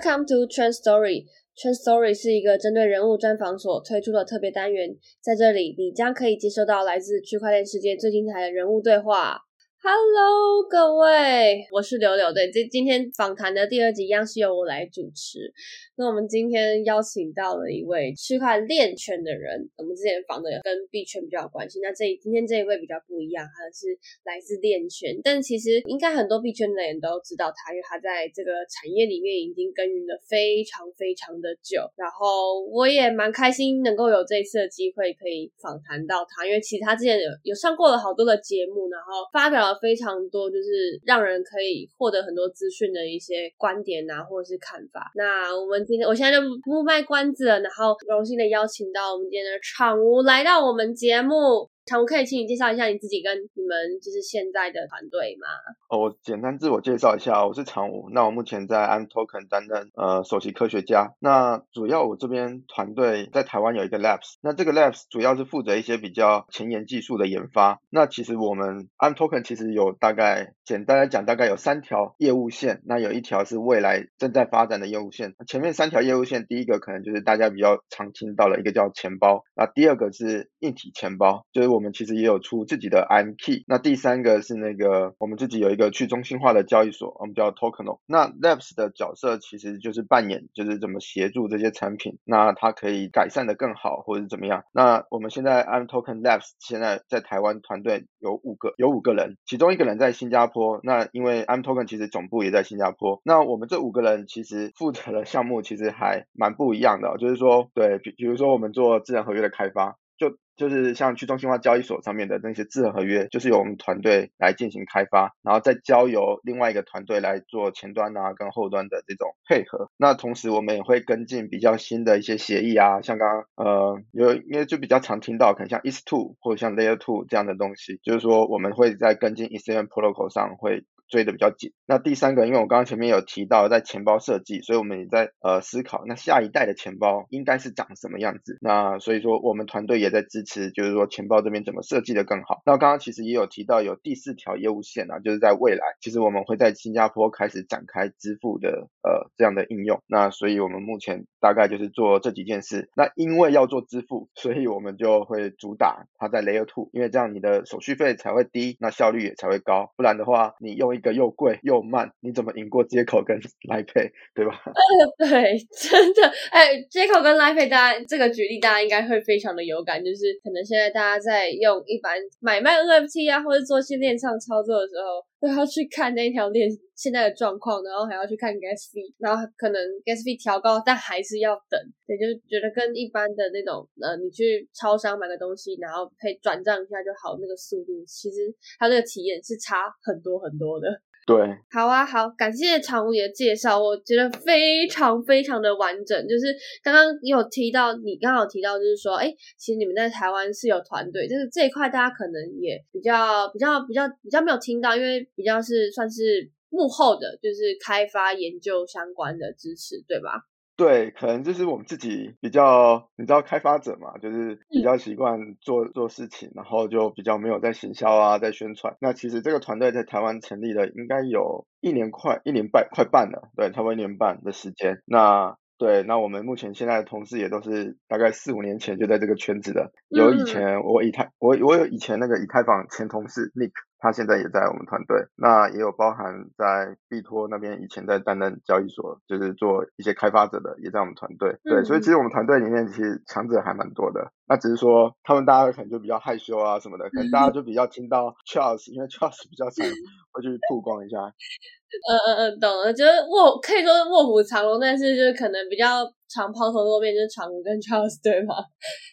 Welcome to Trend Story。Trend Story 是一个针对人物专访所推出的特别单元，在这里你将可以接收到来自区块链世界最精彩的人物对话。Hello，各位，我是柳柳。对，这今天访谈的第二集一样是由我来主持。那我们今天邀请到了一位区块链圈的人，我们之前访的跟币圈比较有关系。那这今天这一位比较不一样，他是来自链圈，但其实应该很多币圈的人都知道他，因为他在这个产业里面已经耕耘了非常非常的久。然后我也蛮开心能够有这一次的机会可以访谈到他，因为其实他之前有有上过了好多的节目，然后发表了非常多就是让人可以获得很多资讯的一些观点啊，或者是看法。那我们今天。我现在就不卖关子了，然后荣幸的邀请到我们今天的场务来到我们节目。常务可以请你介绍一下你自己跟你们就是现在的团队吗？哦，我简单自我介绍一下，我是常务。那我目前在 I'm Token 担任呃首席科学家。那主要我这边团队在台湾有一个 Labs，那这个 Labs 主要是负责一些比较前沿技术的研发。那其实我们 I'm Token 其实有大概简单来讲，大概有三条业务线。那有一条是未来正在发展的业务线。前面三条业务线，第一个可能就是大家比较常听到的一个叫钱包。那第二个是硬体钱包，就是我。们其实也有出自己的 M Key，那第三个是那个我们自己有一个去中心化的交易所，我们叫 Tokeno。那 Labs 的角色其实就是扮演，就是怎么协助这些产品，那它可以改善的更好，或者是怎么样。那我们现在 I'm Token Labs 现在在台湾团队有五个，有五个人，其中一个人在新加坡。那因为 I'm Token 其实总部也在新加坡。那我们这五个人其实负责的项目其实还蛮不一样的，就是说，对比比如说我们做智能合约的开发。就是像去中心化交易所上面的那些智能合约，就是由我们团队来进行开发，然后再交由另外一个团队来做前端啊跟后端的这种配合。那同时我们也会跟进比较新的一些协议啊，像刚刚呃有因为就比较常听到，可能像 ETH2 或者像 Layer2 这样的东西，就是说我们会在跟进 Ethereum Protocol 上会。追的比较紧。那第三个，因为我刚刚前面有提到在钱包设计，所以我们也在呃思考，那下一代的钱包应该是长什么样子。那所以说我们团队也在支持，就是说钱包这边怎么设计的更好。那刚刚其实也有提到有第四条业务线啊，就是在未来，其实我们会在新加坡开始展开支付的呃这样的应用。那所以我们目前大概就是做这几件事。那因为要做支付，所以我们就会主打它在 Layer Two，因为这样你的手续费才会低，那效率也才会高。不然的话，你用一个又贵又慢，你怎么赢过接口跟 Line Pay，对吧？对，真的，哎，接口跟 Line Pay，大家这个举例大家应该会非常的有感，就是可能现在大家在用一般买卖 NFT 啊，或者做训练上操作的时候，都要去看那条链现在的状况，然后还要去看 Gas Fee，然后可能 Gas Fee 调高，但还是要等，也就觉得跟一般的那种呃，你去超商买个东西，然后可以转账一下就好，那个速度其实它那个体验是差很多很多的。对，好啊，好，感谢常务的介绍，我觉得非常非常的完整。就是刚刚有提到，你刚好提到，就是说，哎，其实你们在台湾是有团队，就是这一块大家可能也比较比较比较比较没有听到，因为比较是算是幕后的，就是开发研究相关的支持，对吧？对，可能就是我们自己比较，你知道开发者嘛，就是比较习惯做做事情，然后就比较没有在行销啊，在宣传。那其实这个团队在台湾成立了，应该有一年快一年半快半了，对，差不多一年半的时间。那对，那我们目前现在的同事也都是大概四五年前就在这个圈子的，有以前我以太我我有以前那个以太坊前同事 Nick。他现在也在我们团队，那也有包含在币托那边以前在担任交易所，就是做一些开发者的，也在我们团队。对，所以其实我们团队里面其实强者还蛮多的。那只是说他们大家可能就比较害羞啊什么的，可能大家就比较听到 Charles，因为 Charles 比较常 会去曝光一下。嗯嗯嗯，懂了，就是卧可以说是卧虎藏龙，但是就是可能比较常抛头露面，就是常务跟 Charles 对吗？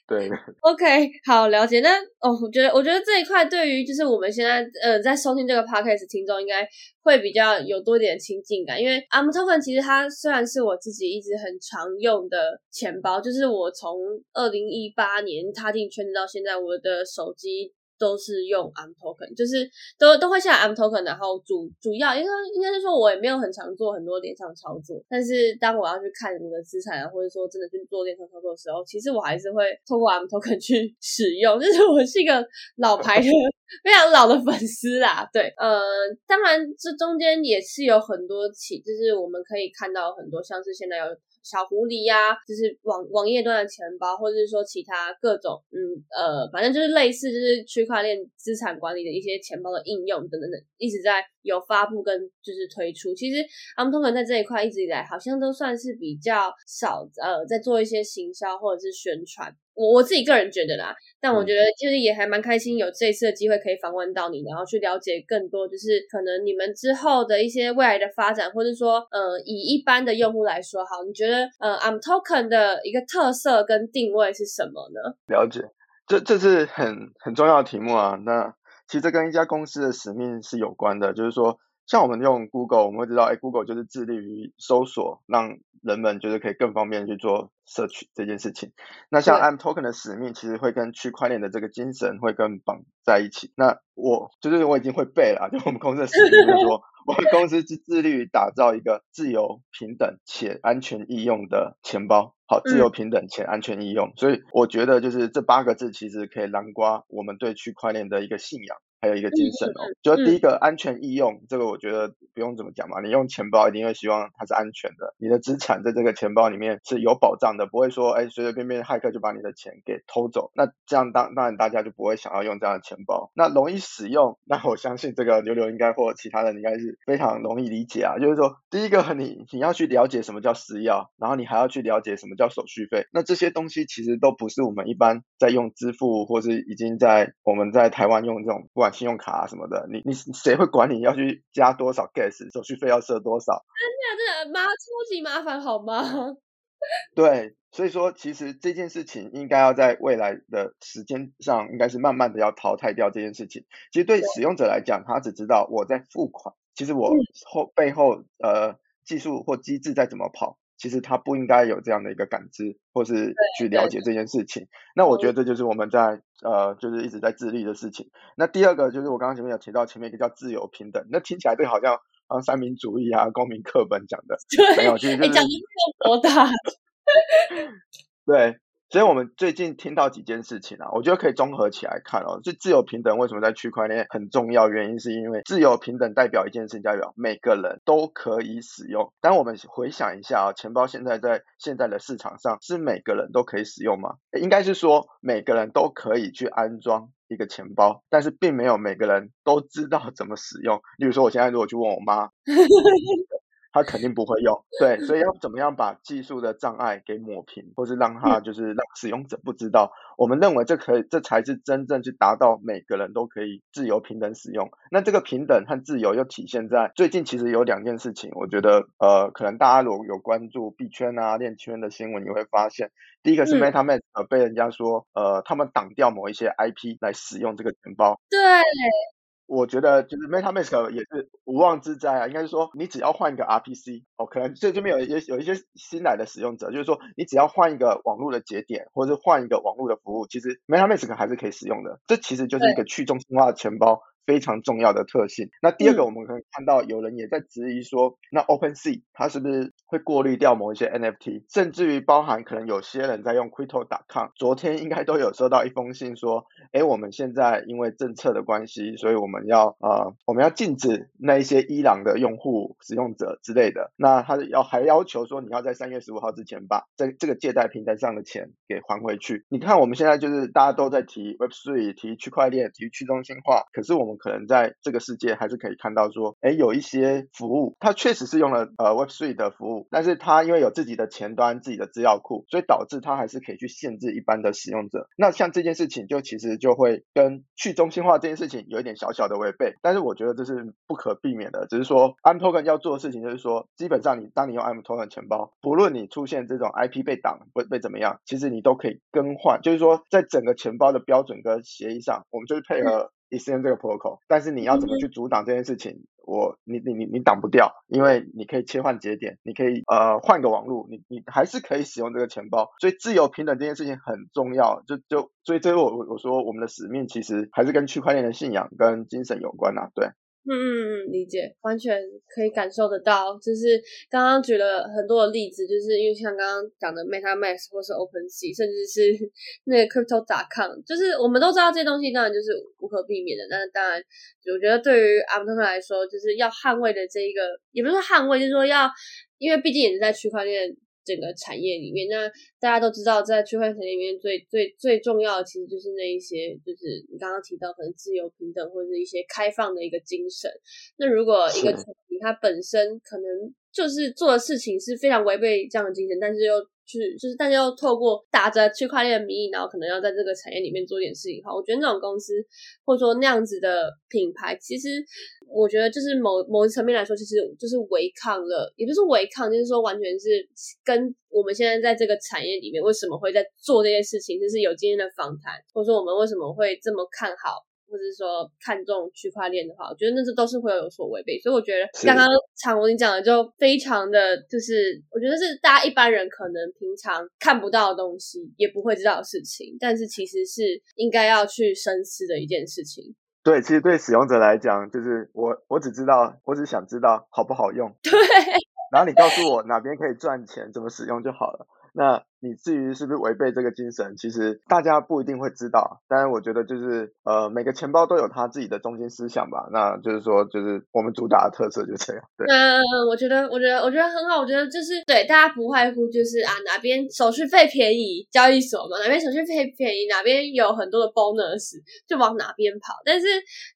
对。OK，好了解。那哦，我觉得我觉得这一块对于就是我们现在。呃，在收听这个 podcast 听众应该会比较有多点亲近感，因为 I'm Token 其实它虽然是我自己一直很常用的钱包，就是我从二零一八年踏进圈子到现在，我的手机都是用 i'm token，就是都都会下 M token，然后主主要应该应该是说，我也没有很常做很多链上操作，但是当我要去看我的资产啊，或者说真的去做链上操作的时候，其实我还是会透过 i'm token 去使用，就是我是一个老牌的非常老的粉丝啦。对，呃，当然这中间也是有很多起，就是我们可以看到很多像是现在有。小狐狸呀，就是网网页端的钱包，或者是说其他各种，嗯呃，反正就是类似，就是区块链资产管理的一些钱包的应用等等等，一直在有发布跟就是推出。其实 a m t o n 在这一块一直以来好像都算是比较少，呃，在做一些行销或者是宣传。我我自己个人觉得啦，但我觉得就是也还蛮开心，有这次的机会可以访问到你，然后去了解更多，就是可能你们之后的一些未来的发展，或者说呃，以一般的用户来说，好，你觉得呃，I'm Token 的一个特色跟定位是什么呢？了解，这这是很很重要的题目啊。那其实跟一家公司的使命是有关的，就是说。像我们用 Google，我们会知道，哎，Google 就是致力于搜索，让人们就是可以更方便去做 search 这件事情。那像 I'm Token 的使命，其实会跟区块链的这个精神会更绑在一起。那我就是我已经会背了，就我们公司的使命就是说，我们公司是致力于打造一个自由、平等且安全易用的钱包。好，自由、平等且安全易用。所以我觉得就是这八个字，其实可以囊括我们对区块链的一个信仰。还有一个精神哦，就第一个安全易用，这个我觉得不用怎么讲嘛。你用钱包一定会希望它是安全的，你的资产在这个钱包里面是有保障的，不会说哎随随便便骇客就把你的钱给偷走。那这样当当然大家就不会想要用这样的钱包。那容易使用，那我相信这个牛牛应该或其他人应该是非常容易理解啊。就是说第一个你你要去了解什么叫私钥，然后你还要去了解什么叫手续费。那这些东西其实都不是我们一般在用支付或是已经在我们在台湾用这种不管信用卡什么的。你你谁会管你要去加多少 gas 手续费要设多少？真的真的麻超级麻烦好吗？对，所以说其实这件事情应该要在未来的时间上，应该是慢慢的要淘汰掉这件事情。其实对使用者来讲，他只知道我在付款，其实我后背后呃技术或机制在怎么跑。其实他不应该有这样的一个感知，或是去了解这件事情。那我觉得这就是我们在呃，就是一直在致力的事情。那第二个就是我刚刚前面有提到，前面一个叫自由平等，那听起来对好像啊三民主义啊、公民课本讲的，没有，其实就是讲的多大？对。所以我们最近听到几件事情啊，我觉得可以综合起来看哦。就自由平等为什么在区块链很重要？原因是因为自由平等代表一件事情，代表每个人都可以使用。当我们回想一下啊，钱包现在在现在的市场上是每个人都可以使用吗？应该是说每个人都可以去安装一个钱包，但是并没有每个人都知道怎么使用。例如说，我现在如果去问我妈。他肯定不会用，对，所以要怎么样把技术的障碍给抹平，或是让他就是让使用者不知道。我们认为这可以，这才是真正去达到每个人都可以自由平等使用。那这个平等和自由又体现在最近其实有两件事情，我觉得呃，可能大家如果有关注币圈啊、链圈的新闻，你会发现，第一个是 MetaMask 被人家说呃，他们挡掉某一些 IP 来使用这个钱包。对。我觉得就是 MetaMask 也是无妄之灾啊，应该是说你只要换一个 RPC，哦，可能这这边有一些有一些新来的使用者，就是说你只要换一个网络的节点，或者是换一个网络的服务，其实 MetaMask 还是可以使用的。这其实就是一个去中心化的钱包。非常重要的特性。那第二个，我们可以看到有人也在质疑说，那 OpenSea 它是不是会过滤掉某一些 NFT，甚至于包含可能有些人在用 Crypto.com，昨天应该都有收到一封信说，哎，我们现在因为政策的关系，所以我们要呃，我们要禁止那一些伊朗的用户使用者之类的。那他要还要求说，你要在三月十五号之前把这这个借贷平台上的钱给还回去。你看我们现在就是大家都在提 Web3，提区块链，提去中心化，可是我们可能在这个世界还是可以看到说，哎，有一些服务，它确实是用了呃 Web3 的服务，但是它因为有自己的前端、自己的资料库，所以导致它还是可以去限制一般的使用者。那像这件事情，就其实就会跟去中心化这件事情有一点小小的违背，但是我觉得这是不可避免的。只是说 M Token 要做的事情，就是说，基本上你当你用 M Token 钱包，不论你出现这种 IP 被挡、被被怎么样，其实你都可以更换，就是说在整个钱包的标准跟协议上，我们就是配合。以实现这个 protocol，但是你要怎么去阻挡这件事情？我你你你你挡不掉，因为你可以切换节点，你可以呃换个网络，你你还是可以使用这个钱包。所以自由平等这件事情很重要，就就所以最后我我说我们的使命其实还是跟区块链的信仰跟精神有关呐，对。嗯嗯嗯，理解，完全可以感受得到。就是刚刚举了很多的例子，就是因为像刚刚讲的 MetaMask 或是 OpenSea，甚至是 那个 Crypto.com，就是我们都知道这些东西当然就是无可避免的。但是当然，我觉得对于阿姆特来说，就是要捍卫的这一个，也不是说捍卫，就是说要，因为毕竟也是在区块链。整个产业里面，那大家都知道，在区块链产业里面最最最重要的，其实就是那一些，就是你刚刚提到可能自由平等或者是一些开放的一个精神。那如果一个产品它本身可能就是做的事情是非常违背这样的精神，但是又去就是大家要透过打着区块链的名义，然后可能要在这个产业里面做点事情。哈，我觉得那种公司或者说那样子的品牌，其实我觉得就是某某一层面来说，其实就是违抗了，也不是违抗，就是说完全是跟我们现在在这个产业里面为什么会在做这些事情，就是有今天的访谈，或者说我们为什么会这么看好。或者说看重区块链的话，我觉得那这都是会有所违背，所以我觉得刚刚常文你讲的就非常的，就是我觉得是大家一般人可能平常看不到的东西，也不会知道的事情，但是其实是应该要去深思的一件事情。对，其实对使用者来讲，就是我我只知道，我只想知道好不好用，对，然后你告诉我哪边可以赚钱，怎么使用就好了。那你至于是不是违背这个精神，其实大家不一定会知道。当然，我觉得就是呃，每个钱包都有他自己的中心思想吧。那就是说，就是我们主打的特色就这样。对，嗯，我觉得，我觉得，我觉得很好。我觉得就是对大家不外乎就是啊，哪边手续费便宜，交易所嘛，哪边手续费便宜，哪边有很多的 bonus，就往哪边跑。但是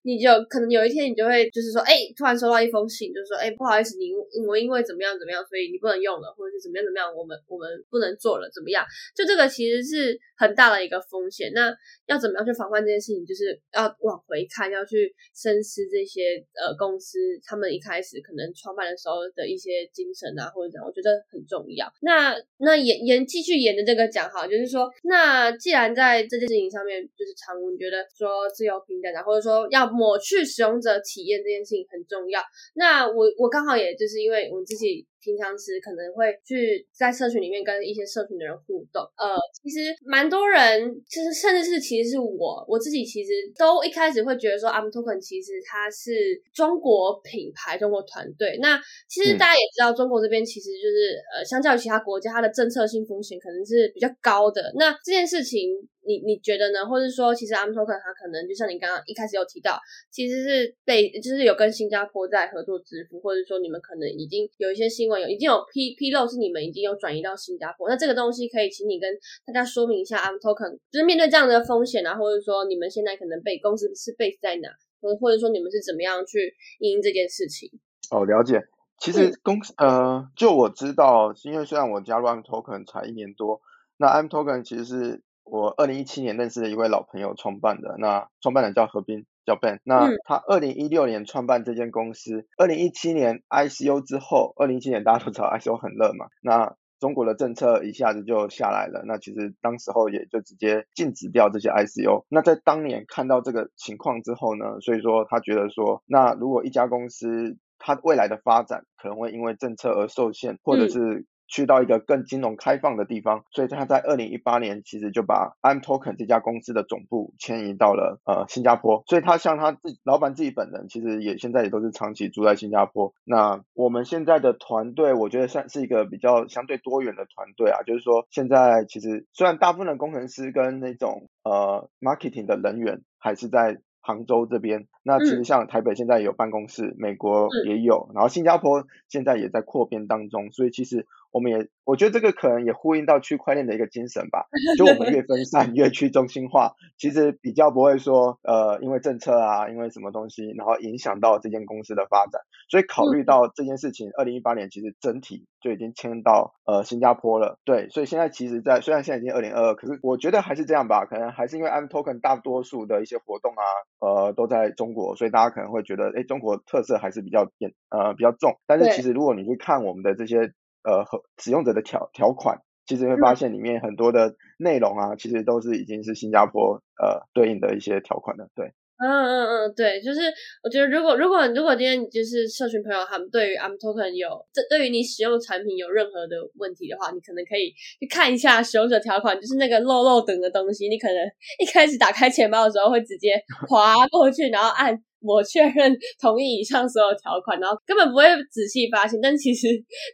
你就可能有一天你就会就是说，哎，突然收到一封信，就是说，哎，不好意思，你我因为怎么样怎么样，所以你不能用了，或者是怎么样怎么样，我们我们不能做了。怎么样？就这个其实是很大的一个风险。那要怎么样去防范这件事情？就是要往回看，要去深思这些呃公司他们一开始可能创办的时候的一些精神啊，或者怎样，我觉得很重要。那那沿沿继续沿着这个讲哈，就是说，那既然在这件事情上面，就是常务你觉得说自由平等啊，或者说要抹去使用者体验这件事情很重要。那我我刚好也就是因为我自己。平常时可能会去在社群里面跟一些社群的人互动，呃，其实蛮多人，就是甚至是其实是我我自己，其实都一开始会觉得说，I'm Token 其实它是中国品牌、中国团队。那其实大家也知道，中国这边其实就是呃，相较于其他国家，它的政策性风险可能是比较高的。那这件事情。你你觉得呢？或者说，其实 a m Token 它可能就像你刚刚一开始有提到，其实是被就是有跟新加坡在合作支付，或者说你们可能已经有一些新闻有已经有披披露是你们已经有转移到新加坡。那这个东西可以请你跟大家说明一下 a m Token 就是面对这样的风险啊，或者说你们现在可能被公司是 base 在哪，或或者说你们是怎么样去应这件事情？哦，了解。其实公司呃，就我知道，因为虽然我加入 a m Token 才一年多，那 m Token 其实是。我二零一七年认识的一位老朋友创办的，那创办人叫何斌，叫 Ben。那他二零一六年创办这间公司，二零一七年 ICO 之后，二零一七年大家都知道 ICO 很热嘛，那中国的政策一下子就下来了，那其实当时候也就直接禁止掉这些 ICO。那在当年看到这个情况之后呢，所以说他觉得说，那如果一家公司它未来的发展可能会因为政策而受限，或者是去到一个更金融开放的地方，所以他在二零一八年其实就把 I'm Token 这家公司的总部迁移到了呃新加坡，所以他像他自己老板自己本人，其实也现在也都是长期住在新加坡。那我们现在的团队，我觉得算是一个比较相对多元的团队啊，就是说现在其实虽然大部分的工程师跟那种呃 marketing 的人员还是在。杭州这边，那其实像台北现在有办公室，美国也有，然后新加坡现在也在扩编当中，所以其实我们也，我觉得这个可能也呼应到区块链的一个精神吧，就我们越分散越去中心化，其实比较不会说，呃，因为政策啊，因为什么东西，然后影响到这间公司的发展，所以考虑到这件事情，二零一八年其实整体就已经迁到呃新加坡了，对，所以现在其实，在虽然现在已经二零二二，可是我觉得还是这样吧，可能还是因为 M Token 大多数的一些活动啊。呃，都在中国，所以大家可能会觉得，哎，中国特色还是比较严，呃，比较重。但是其实如果你去看我们的这些呃和使用者的条条款，其实会发现里面很多的内容啊，其实都是已经是新加坡呃对应的一些条款了。对。嗯嗯嗯，对，就是我觉得如果如果如果今天就是社群朋友他们对于 I'm Token 有这对于你使用产品有任何的问题的话，你可能可以去看一下使用者条款，就是那个漏漏等的东西，你可能一开始打开钱包的时候会直接划过去，然后按。我确认同意以上所有条款，然后根本不会仔细发现，但其实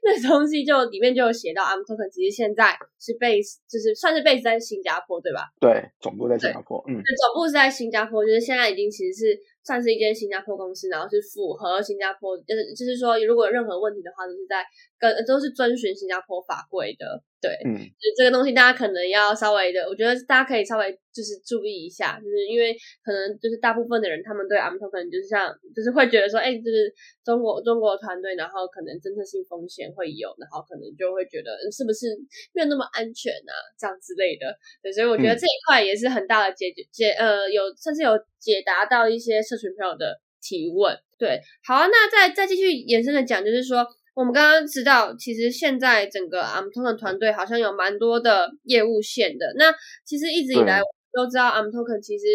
那东西就里面就有写到，I'm Token 其实现在是 base，就是算是 base 在新加坡，对吧？对，总部在新加坡，嗯，总部是在新加坡，就是现在已经其实是算是一间新加坡公司，然后是符合新加坡，就是就是说如果有任何问题的话，都是在跟都是遵循新加坡法规的。对，嗯，就这个东西，大家可能要稍微的，我觉得大家可以稍微就是注意一下，就是因为可能就是大部分的人，他们对 M token 就是像，就是会觉得说，哎，就是中国中国团队，然后可能侦测性风险会有，然后可能就会觉得是不是没有那么安全啊，这样之类的。对，所以我觉得这一块也是很大的解决解，呃，有甚至有解答到一些社群朋友的提问。对，好啊，那再再继续延伸的讲，就是说。我们刚刚知道，其实现在整个 m t o k e n 团队好像有蛮多的业务线的。那其实一直以来都知道 m t o k e n 其实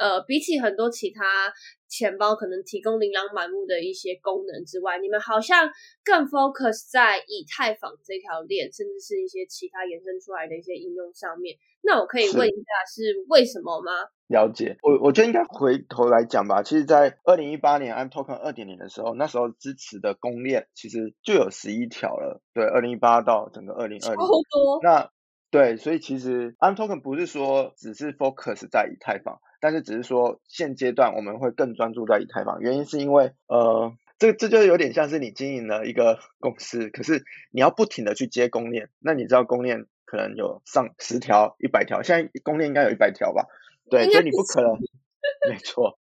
呃比起很多其他钱包可能提供琳琅满目的一些功能之外，你们好像更 focus 在以太坊这条链，甚至是一些其他延伸出来的一些应用上面。那我可以问一下，是为什么吗？了解，我我觉得应该回头来讲吧。其实，在二零一八年 I'm Token 二点零的时候，那时候支持的公链其实就有十一条了。对，二零一八到整个二零二零，那对，所以其实 I'm Token 不是说只是 focus 在以太坊，但是只是说现阶段我们会更专注在以太坊。原因是因为呃，这这就有点像是你经营了一个公司，可是你要不停的去接公链，那你知道公链可能有上十条、一百条，现在公链应该有一百条吧？对，所以你不可能，没错。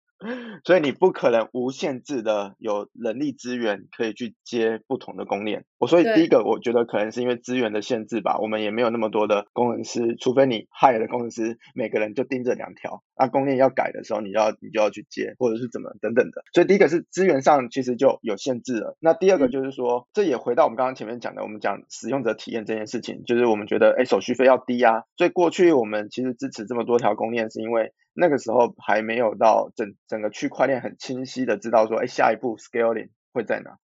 所以你不可能无限制的有人力资源可以去接不同的公链。我所以第一个，我觉得可能是因为资源的限制吧，我们也没有那么多的工程师，除非你 hire 的工程师每个人就盯着两条，那供应链要改的时候，你要你就要去接，或者是怎么等等的。所以第一个是资源上其实就有限制了。那第二个就是说，这也回到我们刚刚前面讲的，我们讲使用者体验这件事情，就是我们觉得哎手续费要低啊。所以过去我们其实支持这么多条供应链，是因为。那个时候还没有到整整个区块链很清晰的知道说，哎，下一步 scaling 会在哪？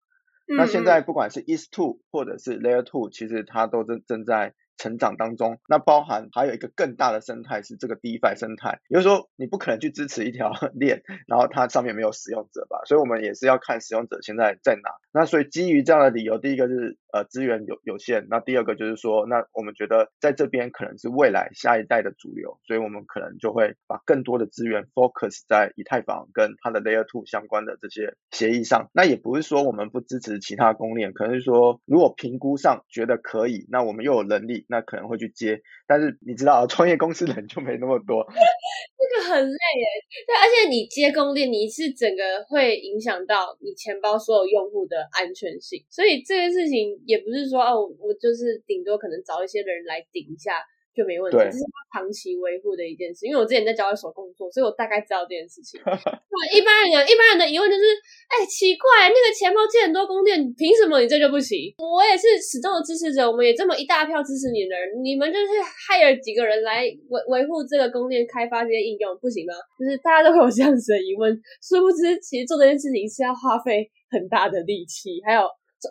那现在不管是 ETH two 或者是 Layer two，其实它都正正在。成长当中，那包含还有一个更大的生态是这个 DeFi 生态，也就是说你不可能去支持一条 链，然后它上面没有使用者吧？所以我们也是要看使用者现在在哪。那所以基于这样的理由，第一个是呃资源有有限，那第二个就是说，那我们觉得在这边可能是未来下一代的主流，所以我们可能就会把更多的资源 focus 在以太坊跟它的 Layer Two 相关的这些协议上。那也不是说我们不支持其他公链，可能是说如果评估上觉得可以，那我们又有能力。那可能会去接，但是你知道，创业公司人就没那么多，这个很累诶。对，而且你接供链，你是整个会影响到你钱包所有用户的安全性，所以这件事情也不是说哦，我就是顶多可能找一些人来顶一下。就没问题，这是他长期维护的一件事。因为我之前在交易所工作，所以我大概知道这件事情。那一般人，一般人的疑问就是：哎，奇怪，那个钱包借很多供电，凭什么你这就不行？我也是始终的支持者，我们也这么一大票支持你的人，你们就是害了几个人来维维护这个供电，开发这些应用，不行吗？就是大家都会有这样子的疑问。殊不知，其实做这件事情是要花费很大的力气，还有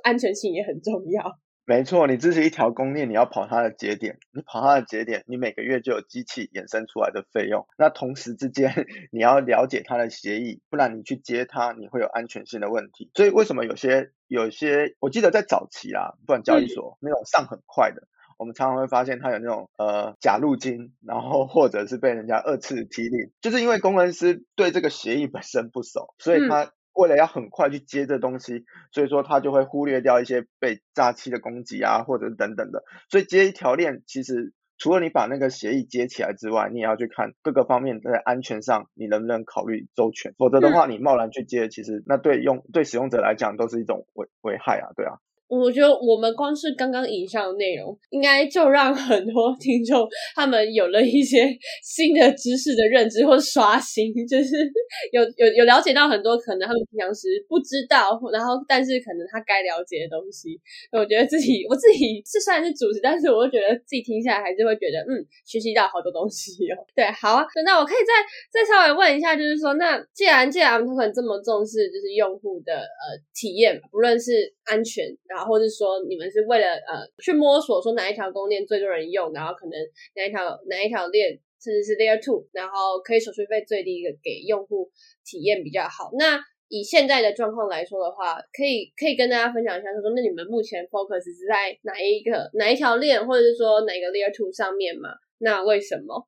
安全性也很重要。没错，你支持一条公链，你要跑它的节点，你跑它的节点，你每个月就有机器衍生出来的费用。那同时之间，你要了解它的协议，不然你去接它，你会有安全性的问题。所以为什么有些有些，我记得在早期啦，不管交易所那种上很快的，我们常常会发现它有那种呃假入金，然后或者是被人家二次提领，就是因为工程师对这个协议本身不熟，所以他。为了要很快去接这东西，所以说他就会忽略掉一些被诈欺的攻击啊，或者等等的。所以接一条链，其实除了你把那个协议接起来之外，你也要去看各个方面在安全上你能不能考虑周全。否则的话，你贸然去接，其实那对用对使用者来讲都是一种危危害啊，对啊。我觉得我们光是刚刚以上的内容，应该就让很多听众他们有了一些 新的知识的认知或刷新，就是 有有有了解到很多可能他们平常时不知道，然后但是可能他该了解的东西。我觉得自己我自己是虽然是主持，但是我觉得自己听下来还是会觉得嗯，学习到好多东西哦。对，好啊，那我可以再再稍微问一下，就是说，那既然既然他们这么重视就是用户的呃体验，不论是安全。然后，或者说你们是为了呃去摸索说哪一条公链最多人用，然后可能哪一条哪一条链甚至是 Layer Two，然后可以手续费最低的给用户体验比较好。那以现在的状况来说的话，可以可以跟大家分享一下，说那你们目前 focus 是在哪一个哪一条链，或者是说哪个 Layer Two 上面嘛？那为什么？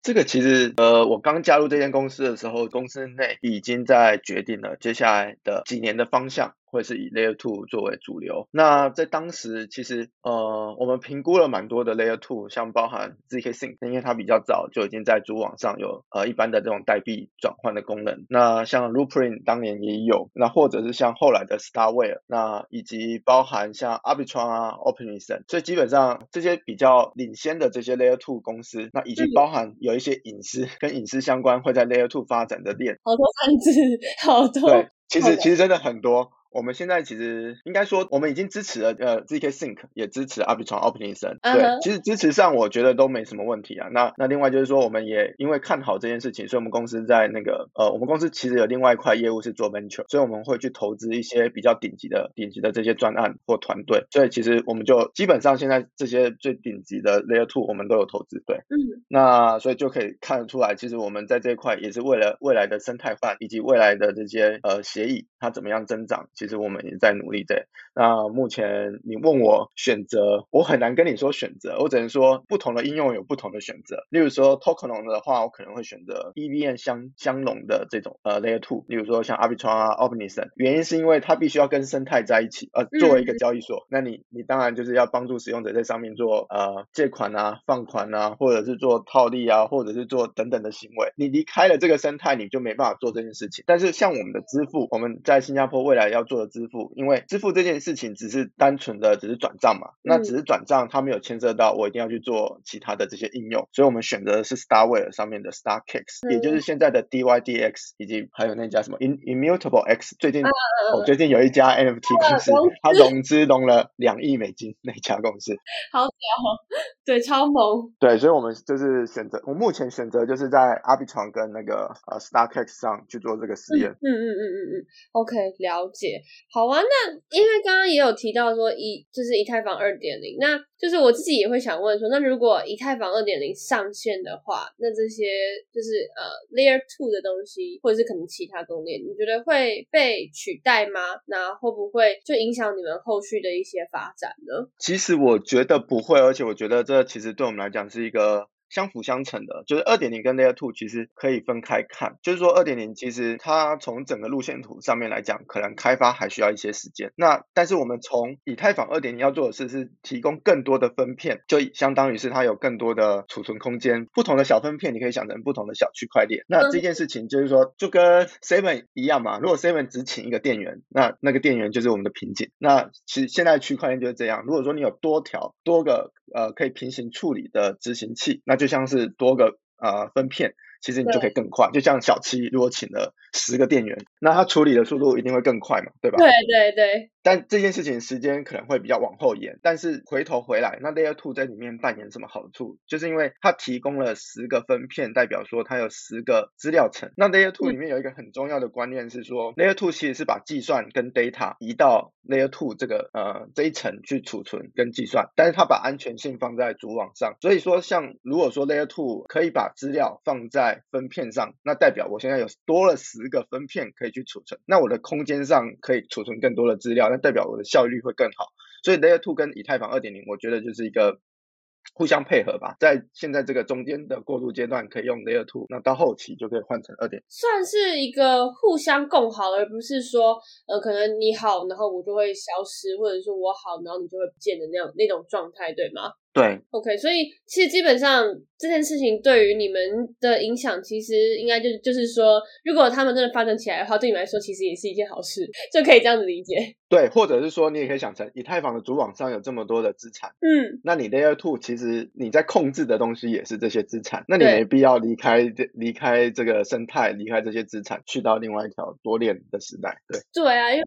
这个其实呃，我刚加入这间公司的时候，公司内已经在决定了接下来的几年的方向。会是以 Layer Two 作为主流。那在当时，其实呃，我们评估了蛮多的 Layer Two，像包含 zk Sync，因为它比较早就已经在主网上有呃一般的这种代币转换的功能。那像 Loopring 当年也有，那或者是像后来的 Starware，那以及包含像 Arbitrum 啊、Optimism，所以基本上这些比较领先的这些 Layer Two 公司，那以及包含有一些隐私跟隐私相关会在 Layer Two 发展的链，好多单字，好多。对，其实其实真的很多。我们现在其实应该说，我们已经支持了呃 zk sync，也支持 Arbitrum Optimism。对，其实支持上我觉得都没什么问题啊。那那另外就是说，我们也因为看好这件事情，所以我们公司在那个呃，我们公司其实有另外一块业务是做 venture，所以我们会去投资一些比较顶级的顶级的这些专案或团队。所以其实我们就基本上现在这些最顶级的 Layer Two 我们都有投资。对，嗯。那所以就可以看得出来，其实我们在这一块也是为了未来的生态化以及未来的这些呃协议它怎么样增长，其实我们也在努力的。那目前你问我选择，我很难跟你说选择，我只能说不同的应用有不同的选择。例如说 Token 的话，我可能会选择 EVM 相相容的这种呃 Layer Two，例如说像 Arbitrum 啊、Optimism，原因是因为它必须要跟生态在一起，呃，作为一个交易所，那你你当然就是要帮助使用者在上面做呃借款啊、放款啊，或者是做套利啊，或者是做等等的行为。你离开了这个生态，你就没办法做这件事情。但是像我们的支付，我们在新加坡未来要做的支付，因为支付这件事情只是单纯的只是转账嘛，那只是转账，它没有牵涉到我一定要去做其他的这些应用，所以我们选择的是 Starware 上面的 StarKicks，也就是现在的 DYDX，以及还有那家什么 Immutable X，最近我最近有一家 NFT 公司，它融资融了两亿美金，那家公司。好屌，对，超萌，对，所以我们就是选择，我目前选择就是在 Arbitrum 跟那个呃 StarKicks 上去做这个实验，嗯嗯嗯嗯嗯，OK，了解，好啊。那因为刚刚也有提到说以就是以太坊二点零，那就是我自己也会想问说，那如果以太坊二点零上线的话，那这些就是呃 Layer Two 的东西，或者是可能其他公链，你觉得会被取代吗？那会不会就影响你们后续的一些发展呢？其实我觉得不会，而且我觉得这其实对我们来讲是一个。相辅相成的，就是二点零跟 Layer Two 其实可以分开看。就是说，二点零其实它从整个路线图上面来讲，可能开发还需要一些时间。那但是我们从以太坊二点零要做的事是提供更多的分片，就相当于是它有更多的储存空间。不同的小分片，你可以想成不同的小区块链。那这件事情就是说，就跟 Seven 一样嘛。如果 Seven 只请一个电源，那那个电源就是我们的瓶颈。那其实现在区块链就是这样。如果说你有多条多个呃可以平行处理的执行器，那就像是多个啊分片，其实你就可以更快。就像小七如果请了十个店员，那他处理的速度一定会更快嘛，对吧？对对对。但这件事情时间可能会比较往后延，但是回头回来，那 Layer Two 在里面扮演什么好处？就是因为它提供了十个分片，代表说它有十个资料层。那 Layer Two 里面有一个很重要的观念是说，Layer Two 其实是把计算跟 data 移到 Layer Two 这个呃这一层去储存跟计算，但是它把安全性放在主网上。所以说，像如果说 Layer Two 可以把资料放在在分片上，那代表我现在有多了十个分片可以去储存，那我的空间上可以储存更多的资料。那代表我的效率会更好，所以 Layer Two 跟以太坊二点零，我觉得就是一个互相配合吧。在现在这个中间的过渡阶段，可以用 Layer Two，那到后期就可以换成二点，算是一个互相共好，而不是说呃，可能你好，然后我就会消失，或者说我好，然后你就会不见的那样那种状态，对吗？对，OK，所以其实基本上这件事情对于你们的影响，其实应该就就是说，如果他们真的发展起来的话，对你们来说其实也是一件好事，就可以这样子理解。对，或者是说你也可以想成，以太坊的主网上有这么多的资产，嗯，那你 Layer Two 其实你在控制的东西也是这些资产，那你没必要离开这离开这个生态，离开这些资产，去到另外一条多链的时代。对，对啊，因为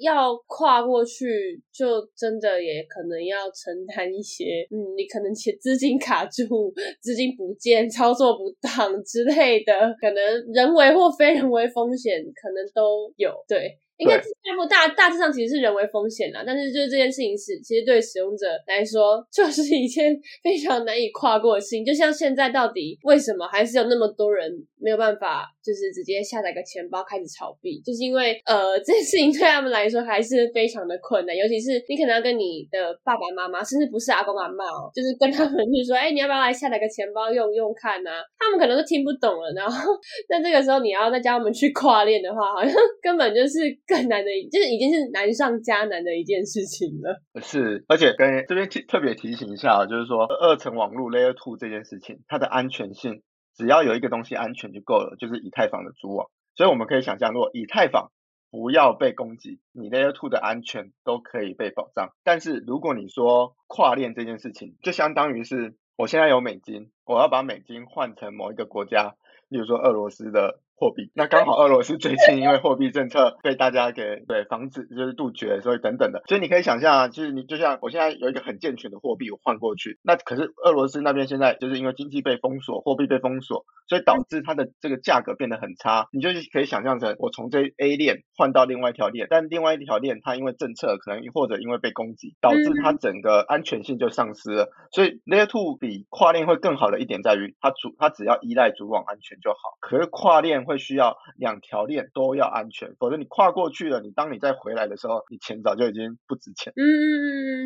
要跨过去，就真的也可能要承担一些，嗯，你可能且资金卡住、资金不见、操作不当之类的，可能人为或非人为风险可能都有。对，应该对大不大大致上其实是人为风险啦，但是就是这件事情是，其实对使用者来说，就是一件 非常难以跨过的事情。就像现在，到底为什么还是有那么多人没有办法，就是直接下载个钱包开始炒币，就是因为呃这件事情对他们来说还是非常的困难，尤其是你可能要跟你的爸爸妈妈，甚至不是阿公阿妈哦，就是跟他们去说，哎，你要不要来下载个钱包用用看啊？他们可能都听不懂了，然后那这个时候你要再叫他们去跨链的话，好像 根本就是更难的，就是已经是难上加难的一件事情了。是，而且跟这边提特别提醒一下，就是说二层网络 Layer Two 这件事情，它的安全性只要有一个东西安全就够了，就是以太坊的主网。所以我们可以想象，如果以太坊不要被攻击，你 Layer Two 的安全都可以被保障。但是如果你说跨链这件事情，就相当于是我现在有美金，我要把美金换成某一个国家，例如说俄罗斯的货币，那刚好俄罗斯最近因为货币政策 被大家给对防止就是杜绝，所以等等的，所以你可以想象啊，就是你就像我现在有一个很健全的货币，我换过去，那可是俄罗斯那边现在就是因为经济被封锁，货币被封锁，所以导致它的这个价格变得很差，你就是可以想象成我从这 A 链换到另外一条链，但另外一条链它因为政策可能或者因为被攻击，导致它整个安全性就丧失了。所以 Layer Two 比跨链会更好的一点在于，它主它只要依赖主网安全就好。可是跨链会需要两条链都要安全，否则你跨过去了，你当你再回来的时候，你钱早就已经不值钱。嗯，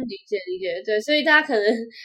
理解理解，对，所以大家可能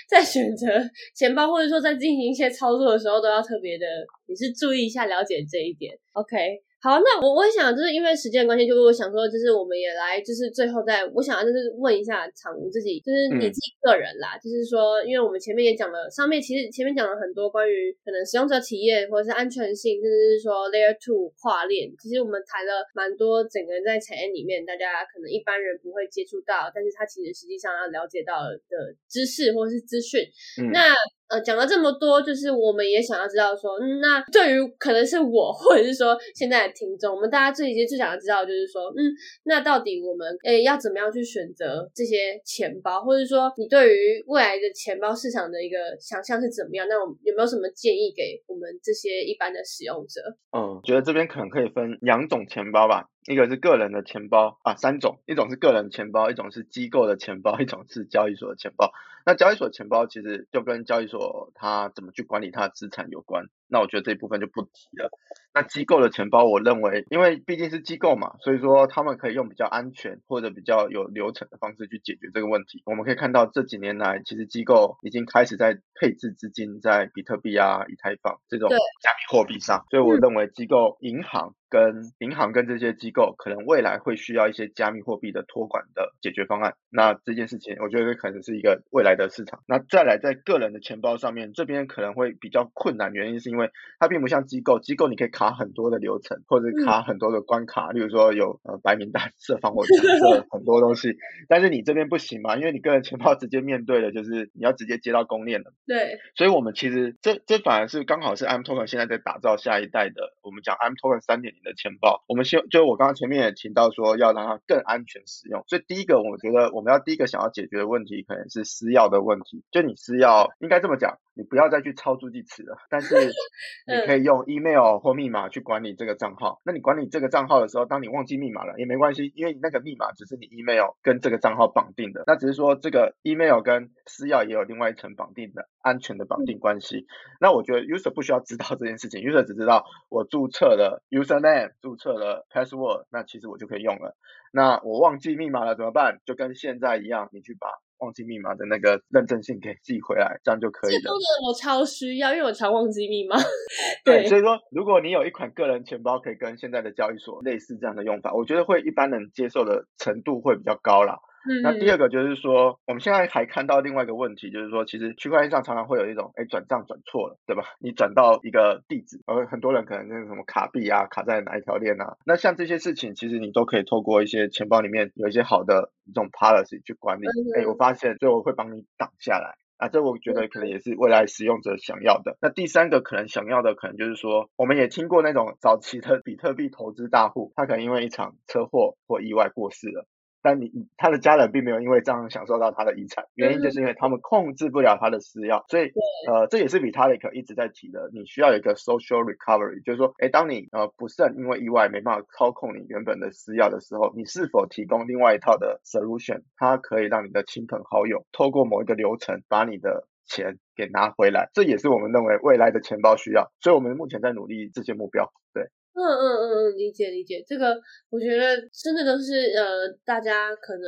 在选择钱包或者说在进行一些操作的时候，都要特别的也是注意一下，了解这一点。OK，好，那我我也想就是因为时间的关系，就是我想说，就是我们也来就是最后再，我想要就是问一下场吴自己，就是你嗯自己个人啦，就是说，因为我们前面也讲了，上面其实前面讲了很多关于可能使用者体验或者是安全性，甚至是说 Layer Two 跨链，其实我们谈了蛮多整个在产业里面大家可能一般人不会接触到，但是他其实实际上要了解到的知识或者是资讯。嗯，那呃，讲了这么多，就是我们也想要知道说，嗯，那对于可能是我，或者是说现在的听众，我们大家最其实最想要知道，就是说，嗯，那到底我们诶要怎么样去选择这些钱包，或者说你对于未来的钱包市场的一个想象是怎么样？那我有没有什么建议给我们这些一般的使用者？嗯，觉得这边可能可以分两种钱包吧，一个是个人的钱包啊，三种，一种是个人钱包，一种是机构的钱包，一种是交易所的钱包。那交易所钱包其实就跟交易所它怎么去管理它的资产有关，那我觉得这一部分就不提了。那机构的钱包，我认为，因为毕竟是机构嘛，所以说他们可以用比较安全或者比较有流程的方式去解决这个问题。我们可以看到这几年来，其实机构已经开始在配置资金在比特币啊、以太坊这种加密货币上，所以我嗯认为机构、银行跟银行跟这些机构可能未来会需要一些加密货币的托管的解决方案。那这件事情，我觉得可能是一个未来的市场。那再来，在个人的钱包上面，这边可能会比较困难，原因是因为它并不像机构，机构你可以卡很多的流程，或者嗯卡很多的关卡，例如说有呃白名单设防火墙 设很多东西，但是你这边不行嘛，因为你个人钱包直接面对的就是你要直接接到公链的。对，所以我们其实这这反而是刚好是 M Token 现在在打造下一代的，我们讲 M Token 三点零的钱包。我们希望就是我刚刚前面也提到说要让它更安全使用，所以第一个我觉得我们要第一个想要解决的问题可能是私钥的问题，就你是要应该这么讲，你不要再去抄助记词了，但是 你可以用 email 或密码去管理这个账号。那你管理这个账号的时候，当你忘记密码了也没关系，因为你那个密码只是你 email 跟这个账号绑定的，那只是说这个 email 跟私钥也有另外一层绑定的安全的绑定关系。那我觉得 user 不需要知道这件事情，user 只知道我注册了 username，注册了 password，那其实我就可以用了。那我忘记密码了怎么办？就跟现在一样，你去把忘记密码的那个认证信给寄回来，这样就可以了。这功能我超需要，因为我常忘记密码。对，对所以说，如果你有一款个人钱包，可以跟现在的交易所类似这样的用法，我觉得会一般人接受的程度会比较高啦。那第二个就是说，我们现在还看到另外一个问题，就是说，其实区块链上常常会有一种，哎，转账转错了，对吧？你转到一个地址，而很多人可能那个什么卡币啊，卡在哪一条链啊？那像这些事情，其实你都可以透过一些钱包里面有一些好的这种 policy 去管理。哎，我发现最后会帮你挡下来。啊，这我觉得可能也是未来使用者想要的。那第三个可能想要的，可能就是说，我们也听过那种早期的比特币投资大户，他可能因为一场车祸或意外过世了。但你他的家人并没有因为这样享受到他的遗产，原因就是因为他们控制不了他的私钥，所以呃这也是 Vitalik 一直在提的，你需要有一个 social recovery，就是说，哎，当你呃不慎因为意外没办法操控你原本的私钥的时候，你是否提供另外一套的 solution，它可以让你的亲朋好友透过某一个流程把你的钱给拿回来，这也是我们认为未来的钱包需要，所以我们目前在努力这些目标，对。嗯嗯嗯嗯，理解理解，这个我觉得真的都是呃，大家可能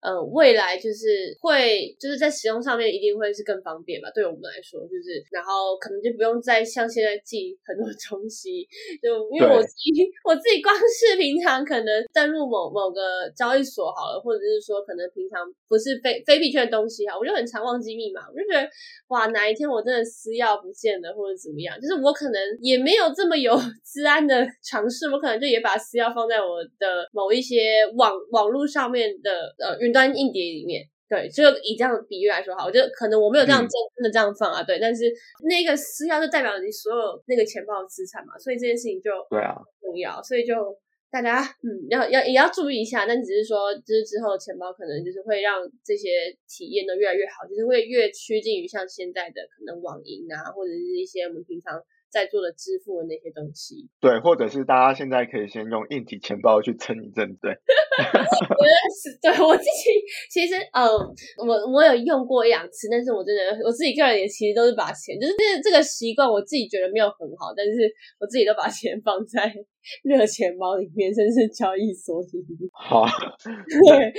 呃未来就是会就是在使用上面一定会是更方便吧，对我们来说就是，然后可能就不用再像现在记很多东西，就因为我自己我自己光是平常可能登录某某个交易所好了，或者是说可能平常不是非非币圈的东西哈，我就很常忘记密码，我就觉得哇哪一天我真的私钥不见了或者怎么样，就是我可能也没有这么有 治安的。尝试，我可能就也把私钥放在我的某一些网网络上面的呃云端硬碟里面。对，就以这样比喻来说哈，我觉得可能我没有这样真真的这样放啊。对，但是那个私钥就代表你所有那个钱包的资产嘛，所以这件事情就对啊重要。所以就大家嗯要要也要注意一下，但只是说就是之后钱包可能就是会让这些体验都越来越好，就是会越趋近于像现在的可能网银啊，或者是一些我们平常。在做的支付的那些东西，对，或者是大家现在可以先用硬体钱包去撑一阵，对。我觉得是对我自己，其实呃，我我有用过一两次，但是我真的我自己个人也其实都是把钱，就是这这个习惯，我自己觉得没有很好，但是我自己都把钱放在热钱包里面，甚至交易所里面。好，对，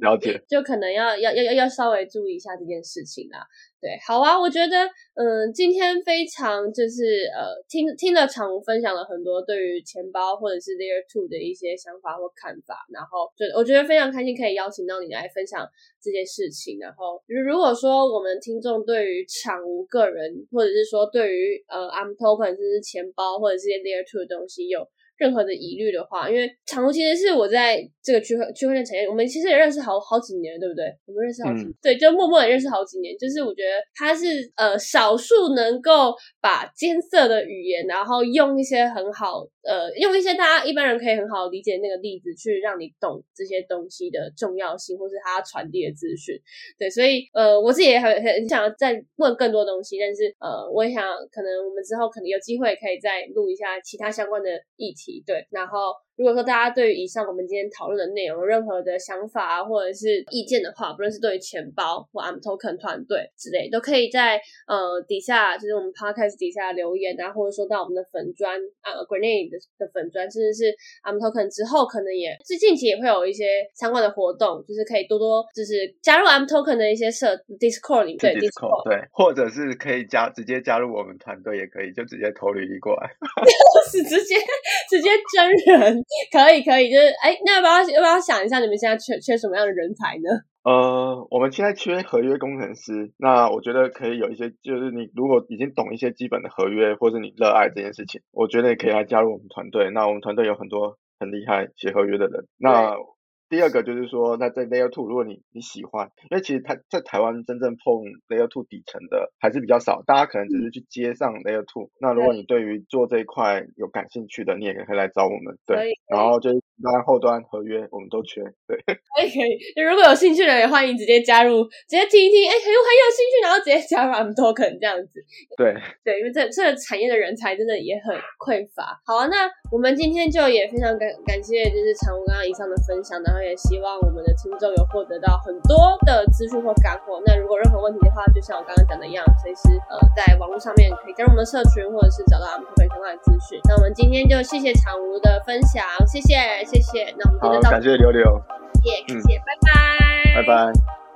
了解，就可能要要要要稍微注意一下这件事情啦。对，好啊，我觉得，嗯，今天非常就是呃，听听了常务分享了很多对于钱包或者是 Layer Two 的一些想法或看法，然后就我觉得非常开心可以邀请到你来分享这件事情。然后如果说我们听众对于场无个人，或者是说对于呃 I'm Token 甚至钱包或者是 Layer Two 的东西有。任何的疑虑的话，因为长虹其实是我在这个区块区块链产业，我们其实也认识好好几年，对不对？我们认识好几，对，就默默也认识好几年。就是我觉得他是呃少数能够把艰涩的语言，然后用一些很好呃用一些大家一般人可以很好理解那个例子，去让你懂这些东西的重要性，或是它传递的资讯。对，所以呃我自己也很很想要再问更多东西，但是呃我也想可能我们之后可能有机会可以再录一下其他相关的议题。对，然后。如果说大家对于以上我们今天讨论的内容有任何的想法啊，或者是意见的话，不论是对于钱包或 I'm Token 团队之类，都可以在呃底下，就是我们 Podcast 底下留言啊，或者说到我们的粉砖啊，Grenade 的粉砖，甚至是 I'm Token 之后，可能也最近期也会有一些相关的活动，就是可以多多就是加入 I'm Token 的一些社 Discord 里面，对 Discord 对，或者是可以加直接加入我们团队也可以，就直接投履历过来，是直接直接真人。可以可以，就是哎，那要不要要不要想一下，你们现在缺缺什么样的人才呢？呃，我们现在缺合约工程师，那我觉得可以有一些，就是你如果已经懂一些基本的合约，或者你热爱这件事情，我觉得也可以来加入我们团队。那我们团队有很多很厉害写合约的人。那第二个就是说，那在 Layer Two，如果你你喜欢，因为其实它在台湾真正碰 Layer Two 底层的还是比较少，大家可能只是去接上 Layer Two。那如果你对于做这一块有感兴趣的，你也可以来找我们。对，然后就是端后端合约我们都缺。对，可 以可以。如果有兴趣的也欢迎直接加入，直接听一听，哎，很有很有兴趣，然后直接加入 I'm Token 这样子。对对，因为这这个产业的人才真的也很匮乏。好啊，那我们今天就也非常感感谢，就是常务刚刚以上的分享，然后。也希望我们的听众有获得到很多的资讯或干货。那如果任何问题的话，就像我刚刚讲的一样，随时呃在网络上面可以加入我们的社群，或者是找到我们特别相关的资讯。那我们今天就谢谢常吴的分享，谢谢谢谢。那我们今天就到感谢刘刘，谢谢，拜拜，拜拜。